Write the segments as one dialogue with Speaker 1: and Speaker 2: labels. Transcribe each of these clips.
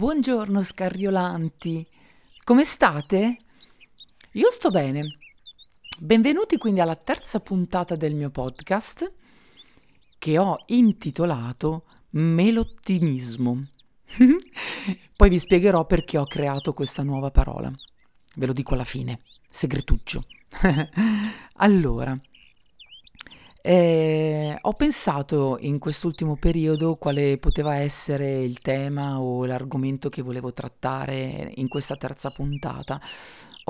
Speaker 1: Buongiorno scarriolanti, come state? Io sto bene. Benvenuti quindi alla terza puntata del mio podcast che ho intitolato Melottimismo. Poi vi spiegherò perché ho creato questa nuova parola. Ve lo dico alla fine, segretuccio. allora, eh, ho pensato in quest'ultimo periodo quale poteva essere il tema o l'argomento che volevo trattare in questa terza puntata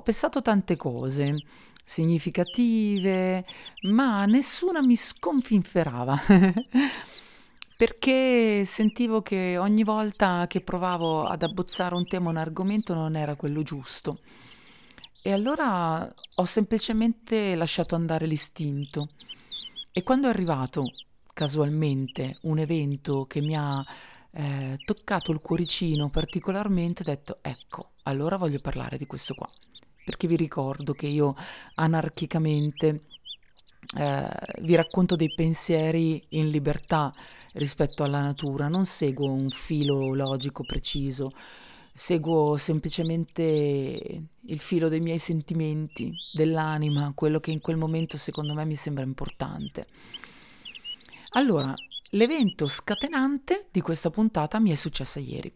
Speaker 1: ho pensato tante cose significative, ma nessuna mi sconfinferava. perché sentivo che ogni volta che provavo ad abbozzare un tema, un argomento, non era quello giusto. E allora ho semplicemente lasciato andare l'istinto. E quando è arrivato casualmente un evento che mi ha eh, toccato il cuoricino particolarmente, ho detto ecco, allora voglio parlare di questo qua. Perché vi ricordo che io anarchicamente eh, vi racconto dei pensieri in libertà rispetto alla natura, non seguo un filo logico preciso, seguo semplicemente il filo dei miei sentimenti, dell'anima, quello che in quel momento secondo me mi sembra importante. Allora, l'evento scatenante di questa puntata mi è successa ieri,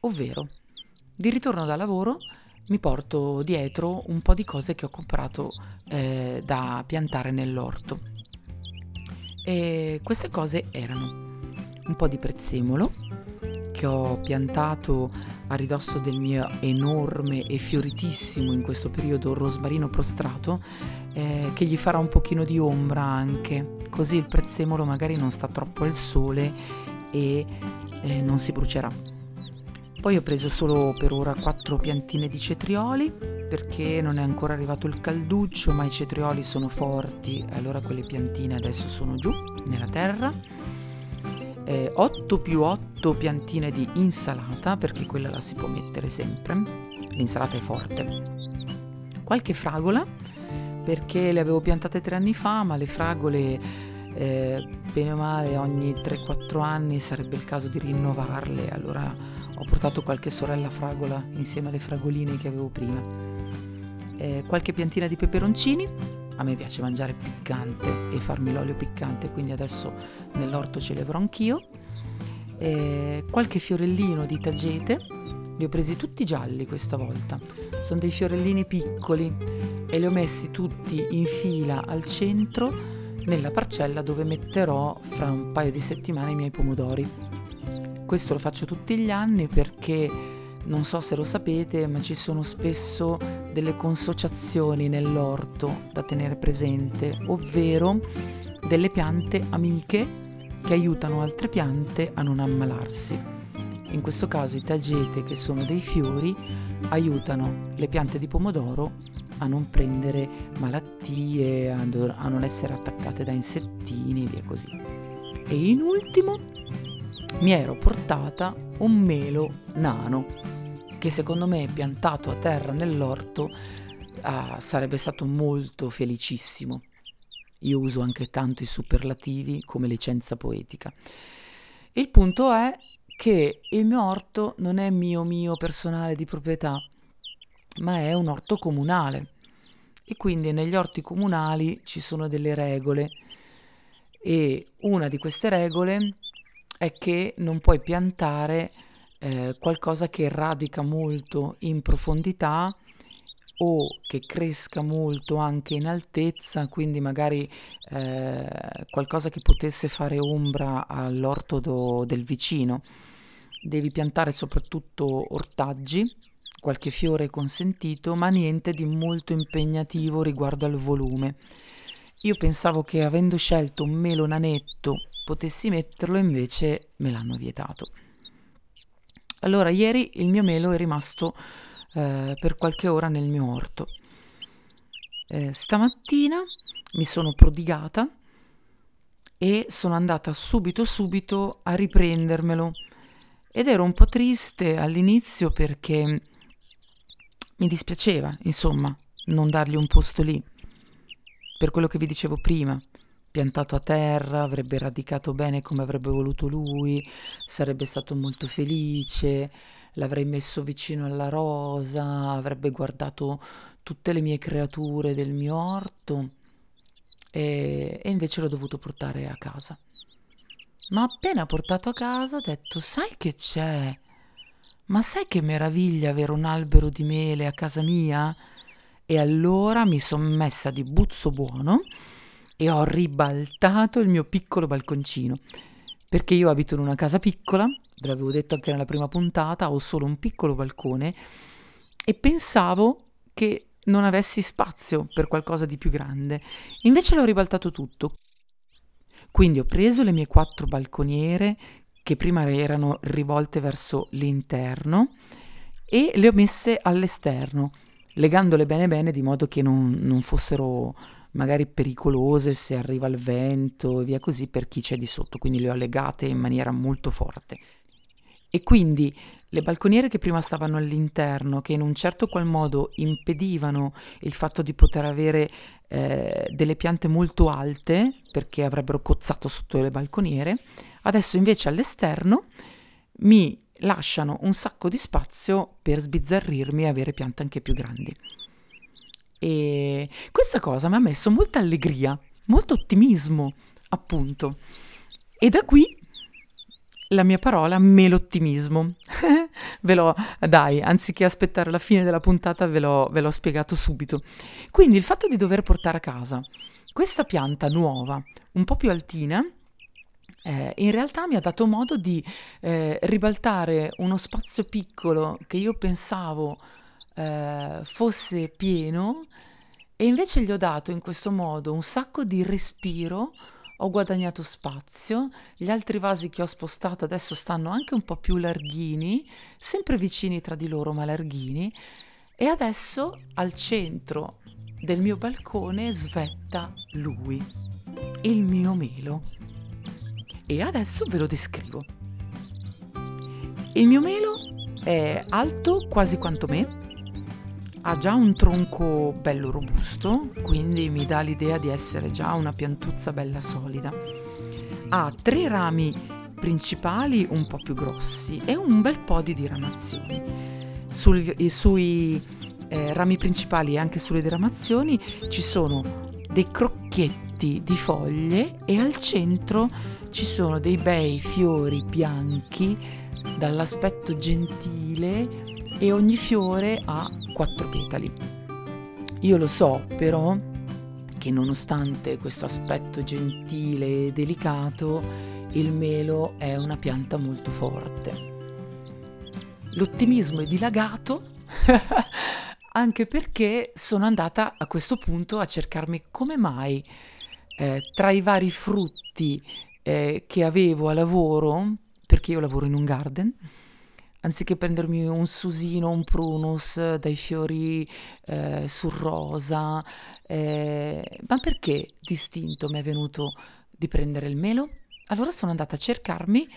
Speaker 1: ovvero di ritorno da lavoro mi porto dietro un po' di cose che ho comprato eh, da piantare nell'orto. E queste cose erano un po' di prezzemolo che ho piantato a ridosso del mio enorme e fioritissimo in questo periodo rosmarino prostrato eh, che gli farà un pochino di ombra anche così il prezzemolo magari non sta troppo al sole e eh, non si brucerà. Poi ho preso solo per ora quattro piantine di cetrioli perché non è ancora arrivato il calduccio, ma i cetrioli sono forti, allora quelle piantine adesso sono giù nella terra. Eh, 8 più 8 piantine di insalata perché quella la si può mettere sempre, l'insalata è forte. Qualche fragola perché le avevo piantate tre anni fa, ma le fragole eh, bene o male ogni 3-4 anni sarebbe il caso di rinnovarle, allora ho portato qualche sorella fragola insieme alle fragoline che avevo prima. Eh, qualche piantina di peperoncini. A me piace mangiare piccante e farmi l'olio piccante, quindi adesso nell'orto ce l'avrò anch'io. Eh, qualche fiorellino di tagete. Li ho presi tutti gialli questa volta. Sono dei fiorellini piccoli e li ho messi tutti in fila al centro nella parcella dove metterò fra un paio di settimane i miei pomodori questo lo faccio tutti gli anni perché non so se lo sapete, ma ci sono spesso delle consociazioni nell'orto da tenere presente, ovvero delle piante amiche che aiutano altre piante a non ammalarsi. In questo caso i tagete, che sono dei fiori, aiutano le piante di pomodoro a non prendere malattie, a, non essere attaccate da insettini e via così. E in ultimo mi ero portata un melo nano che secondo me piantato a terra nell'orto ah, sarebbe stato molto felicissimo. Io uso anche tanto i superlativi come licenza poetica. Il punto è che il mio orto non è mio mio personale di proprietà, ma è un orto comunale. E quindi negli orti comunali ci sono delle regole e una di queste regole è che non puoi piantare eh, qualcosa che radica molto in profondità o che cresca molto anche in altezza, quindi magari eh, qualcosa che potesse fare ombra all'orto do, del vicino. Devi piantare soprattutto ortaggi, qualche fiore consentito, ma niente di molto impegnativo riguardo al volume. Io pensavo che avendo scelto un melo nanetto potessi metterlo, invece me l'hanno vietato. Allora, ieri il mio melo è rimasto eh, per qualche ora nel mio orto. Eh, stamattina mi sono prodigata e sono andata subito subito a riprendermelo ed ero un po' triste all'inizio perché mi dispiaceva, insomma, non dargli un posto lì. Per quello che vi dicevo prima, piantato a terra, avrebbe radicato bene come avrebbe voluto lui, sarebbe stato molto felice, l'avrei messo vicino alla rosa, avrebbe guardato tutte le mie creature del mio orto e, e invece l'ho dovuto portare a casa. Ma appena portato a casa ho detto, sai che c'è? Ma sai che meraviglia avere un albero di mele a casa mia? E allora mi sono messa di buzzo buono e ho ribaltato il mio piccolo balconcino. Perché io abito in una casa piccola, ve l'avevo detto anche nella prima puntata, ho solo un piccolo balcone e pensavo che non avessi spazio per qualcosa di più grande. Invece l'ho ribaltato tutto. Quindi ho preso le mie quattro balconiere che prima erano rivolte verso l'interno e le ho messe all'esterno, legandole bene bene di modo che non, non fossero magari pericolose se arriva il vento e via così per chi c'è di sotto, quindi le ho legate in maniera molto forte. E quindi le balconiere che prima stavano all'interno, che in un certo qual modo impedivano il fatto di poter avere eh, delle piante molto alte, perché avrebbero cozzato sotto le balconiere, adesso invece all'esterno mi lasciano un sacco di spazio per sbizzarrirmi e avere piante anche più grandi. E questa cosa mi ha messo molta allegria, molto ottimismo, appunto. E da qui la mia parola melottimismo. ve l'ho, dai, anziché aspettare la fine della puntata, ve l'ho, ve l'ho spiegato subito. Quindi il fatto di dover portare a casa questa pianta nuova, un po' più altina, eh, in realtà mi ha dato modo di eh, ribaltare uno spazio piccolo che io pensavo eh, fosse pieno e invece gli ho dato in questo modo un sacco di respiro ho guadagnato spazio, gli altri vasi che ho spostato adesso stanno anche un po' più larghini, sempre vicini tra di loro ma larghini, e adesso al centro del mio balcone svetta lui, il mio melo. E adesso ve lo descrivo. Il mio melo è alto quasi quanto me, ha già un tronco bello robusto, quindi mi dà l'idea di essere già una piantuzza bella solida. Ha tre rami principali un po' più grossi e un bel po' di diramazioni. Sul, sui eh, rami principali e anche sulle diramazioni ci sono dei crocchietti di foglie e al centro ci sono dei bei fiori bianchi dall'aspetto gentile e ogni fiore ha quattro petali. Io lo so però che nonostante questo aspetto gentile e delicato, il melo è una pianta molto forte. L'ottimismo è dilagato anche perché sono andata a questo punto a cercarmi come mai eh, tra i vari frutti eh, che avevo a lavoro, perché io lavoro in un garden, anziché prendermi un susino, un prunus dai fiori eh, sul rosa, eh, ma perché distinto mi è venuto di prendere il melo? Allora sono andata a cercarmi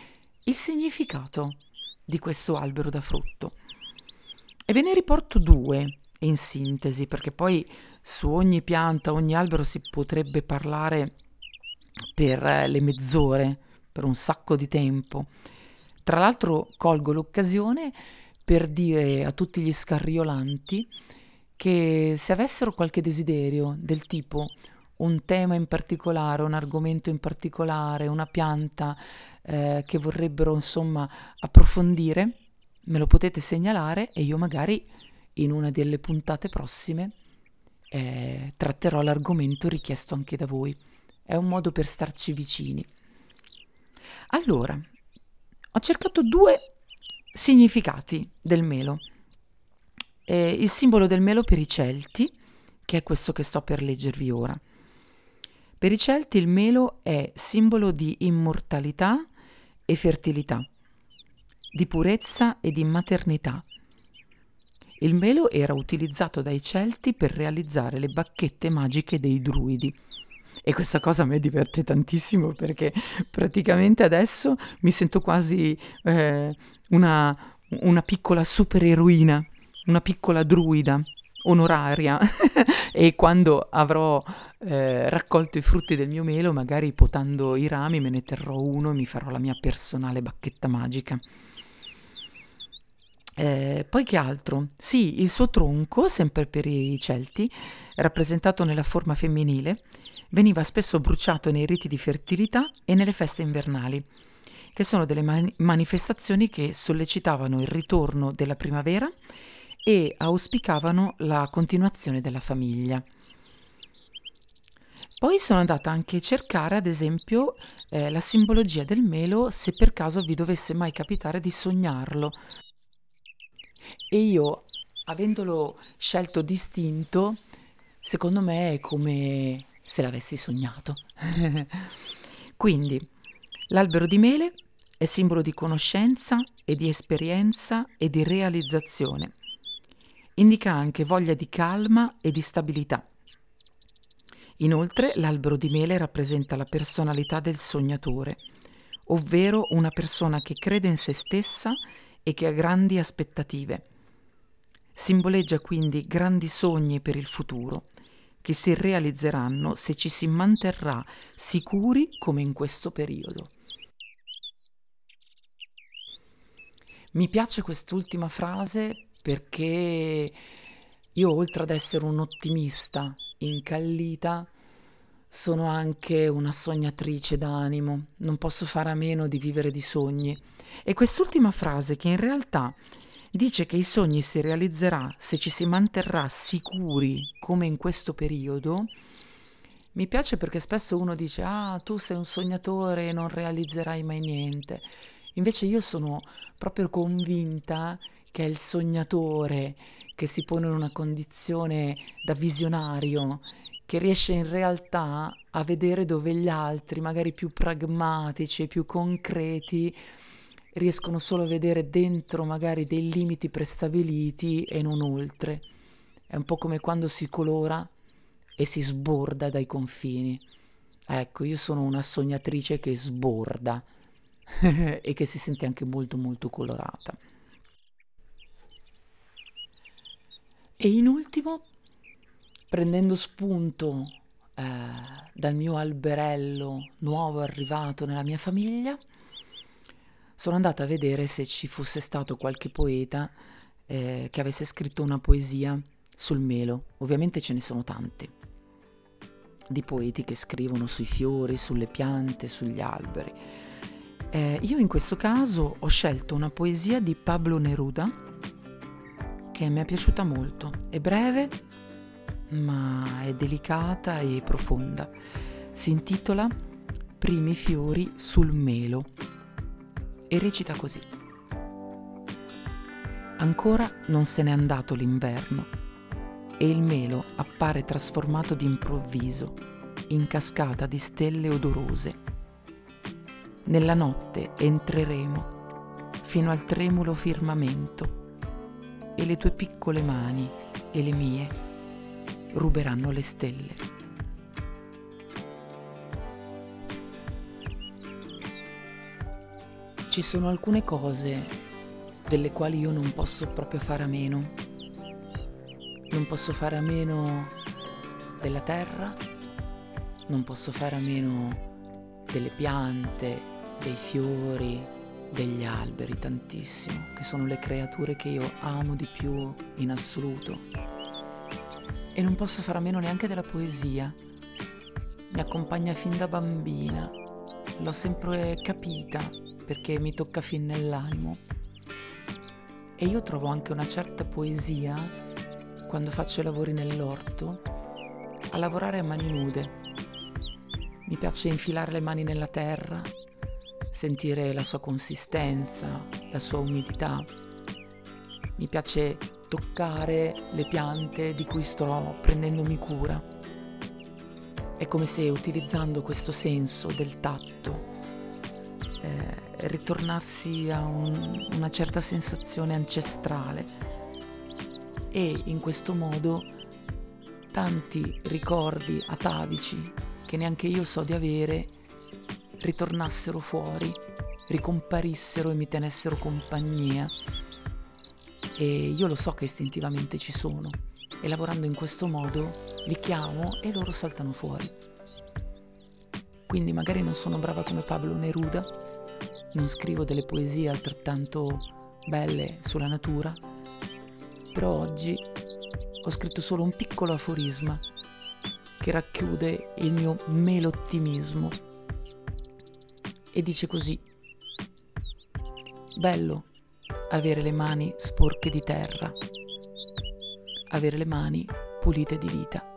Speaker 1: il significato di questo albero da frutto. E ve ne riporto due in sintesi, perché poi su ogni pianta, ogni albero si potrebbe parlare per le mezz'ore, per un sacco di tempo. Tra l'altro colgo l'occasione per dire a tutti gli scarriolanti che se avessero qualche desiderio del tipo un tema in particolare, un argomento in particolare, una pianta eh, che vorrebbero insomma approfondire, me lo potete segnalare e io magari in una delle puntate prossime eh, tratterò l'argomento richiesto anche da voi. È un modo per starci vicini. Allora, ho cercato due significati del melo. Eh, il simbolo del melo per i Celti, che è questo che sto per leggervi ora. Per i Celti il melo è simbolo di immortalità e fertilità, di purezza e di maternità. Il melo era utilizzato dai Celti per realizzare le bacchette magiche dei druidi. E questa cosa a me diverte tantissimo perché praticamente adesso mi sento quasi eh, una, una piccola supereroina, una piccola druida onoraria e quando avrò eh, raccolto i frutti del mio melo, magari potando i rami, me ne terrò uno e mi farò la mia personale bacchetta magica. Eh, poi che altro? Sì, il suo tronco, sempre per i Celti, rappresentato nella forma femminile, veniva spesso bruciato nei riti di fertilità e nelle feste invernali, che sono delle mani- manifestazioni che sollecitavano il ritorno della primavera e auspicavano la continuazione della famiglia. Poi sono andata anche a cercare, ad esempio, eh, la simbologia del melo se per caso vi dovesse mai capitare di sognarlo. E io, avendolo scelto distinto, secondo me è come se l'avessi sognato. Quindi, l'albero di mele è simbolo di conoscenza e di esperienza e di realizzazione. Indica anche voglia di calma e di stabilità. Inoltre l'albero di mele rappresenta la personalità del sognatore, ovvero una persona che crede in se stessa e che ha grandi aspettative. Simboleggia quindi grandi sogni per il futuro, che si realizzeranno se ci si manterrà sicuri come in questo periodo. Mi piace quest'ultima frase perché io oltre ad essere un ottimista incallita, sono anche una sognatrice d'animo, non posso fare a meno di vivere di sogni. E quest'ultima frase che in realtà dice che i sogni si realizzerà se ci si manterrà sicuri come in questo periodo, mi piace perché spesso uno dice ah tu sei un sognatore e non realizzerai mai niente. Invece io sono proprio convinta che è il sognatore che si pone in una condizione da visionario, che riesce in realtà a vedere dove gli altri, magari più pragmatici e più concreti, riescono solo a vedere dentro magari dei limiti prestabiliti e non oltre. È un po' come quando si colora e si sborda dai confini. Ecco, io sono una sognatrice che sborda e che si sente anche molto molto colorata. E in ultimo, prendendo spunto eh, dal mio alberello nuovo arrivato nella mia famiglia, sono andata a vedere se ci fosse stato qualche poeta eh, che avesse scritto una poesia sul melo. Ovviamente ce ne sono tante, di poeti che scrivono sui fiori, sulle piante, sugli alberi. Eh, io in questo caso ho scelto una poesia di Pablo Neruda che mi è piaciuta molto. È breve, ma è delicata e profonda. Si intitola Primi fiori sul melo e recita così. Ancora non se n'è andato l'inverno e il melo appare trasformato d'improvviso in cascata di stelle odorose. Nella notte entreremo fino al tremulo firmamento e le tue piccole mani e le mie ruberanno le stelle. Ci sono alcune cose delle quali io non posso proprio fare a meno. Non posso fare a meno della terra, non posso fare a meno delle piante, dei fiori, degli alberi tantissimo, che sono le creature che io amo di più in assoluto. E non posso fare a meno neanche della poesia. Mi accompagna fin da bambina, l'ho sempre capita perché mi tocca fin nell'animo. E io trovo anche una certa poesia quando faccio i lavori nell'orto a lavorare a mani nude. Mi piace infilare le mani nella terra sentire la sua consistenza, la sua umidità. Mi piace toccare le piante di cui sto prendendomi cura. È come se utilizzando questo senso del tatto eh, ritornassi a un, una certa sensazione ancestrale. e in questo modo tanti ricordi atavici che neanche io so di avere ritornassero fuori, ricomparissero e mi tenessero compagnia. E io lo so che istintivamente ci sono e lavorando in questo modo li chiamo e loro saltano fuori. Quindi magari non sono brava come Pablo Neruda, non scrivo delle poesie altrettanto belle sulla natura, però oggi ho scritto solo un piccolo aforisma che racchiude il mio melottimismo e dice così, bello avere le mani sporche di terra, avere le mani pulite di vita.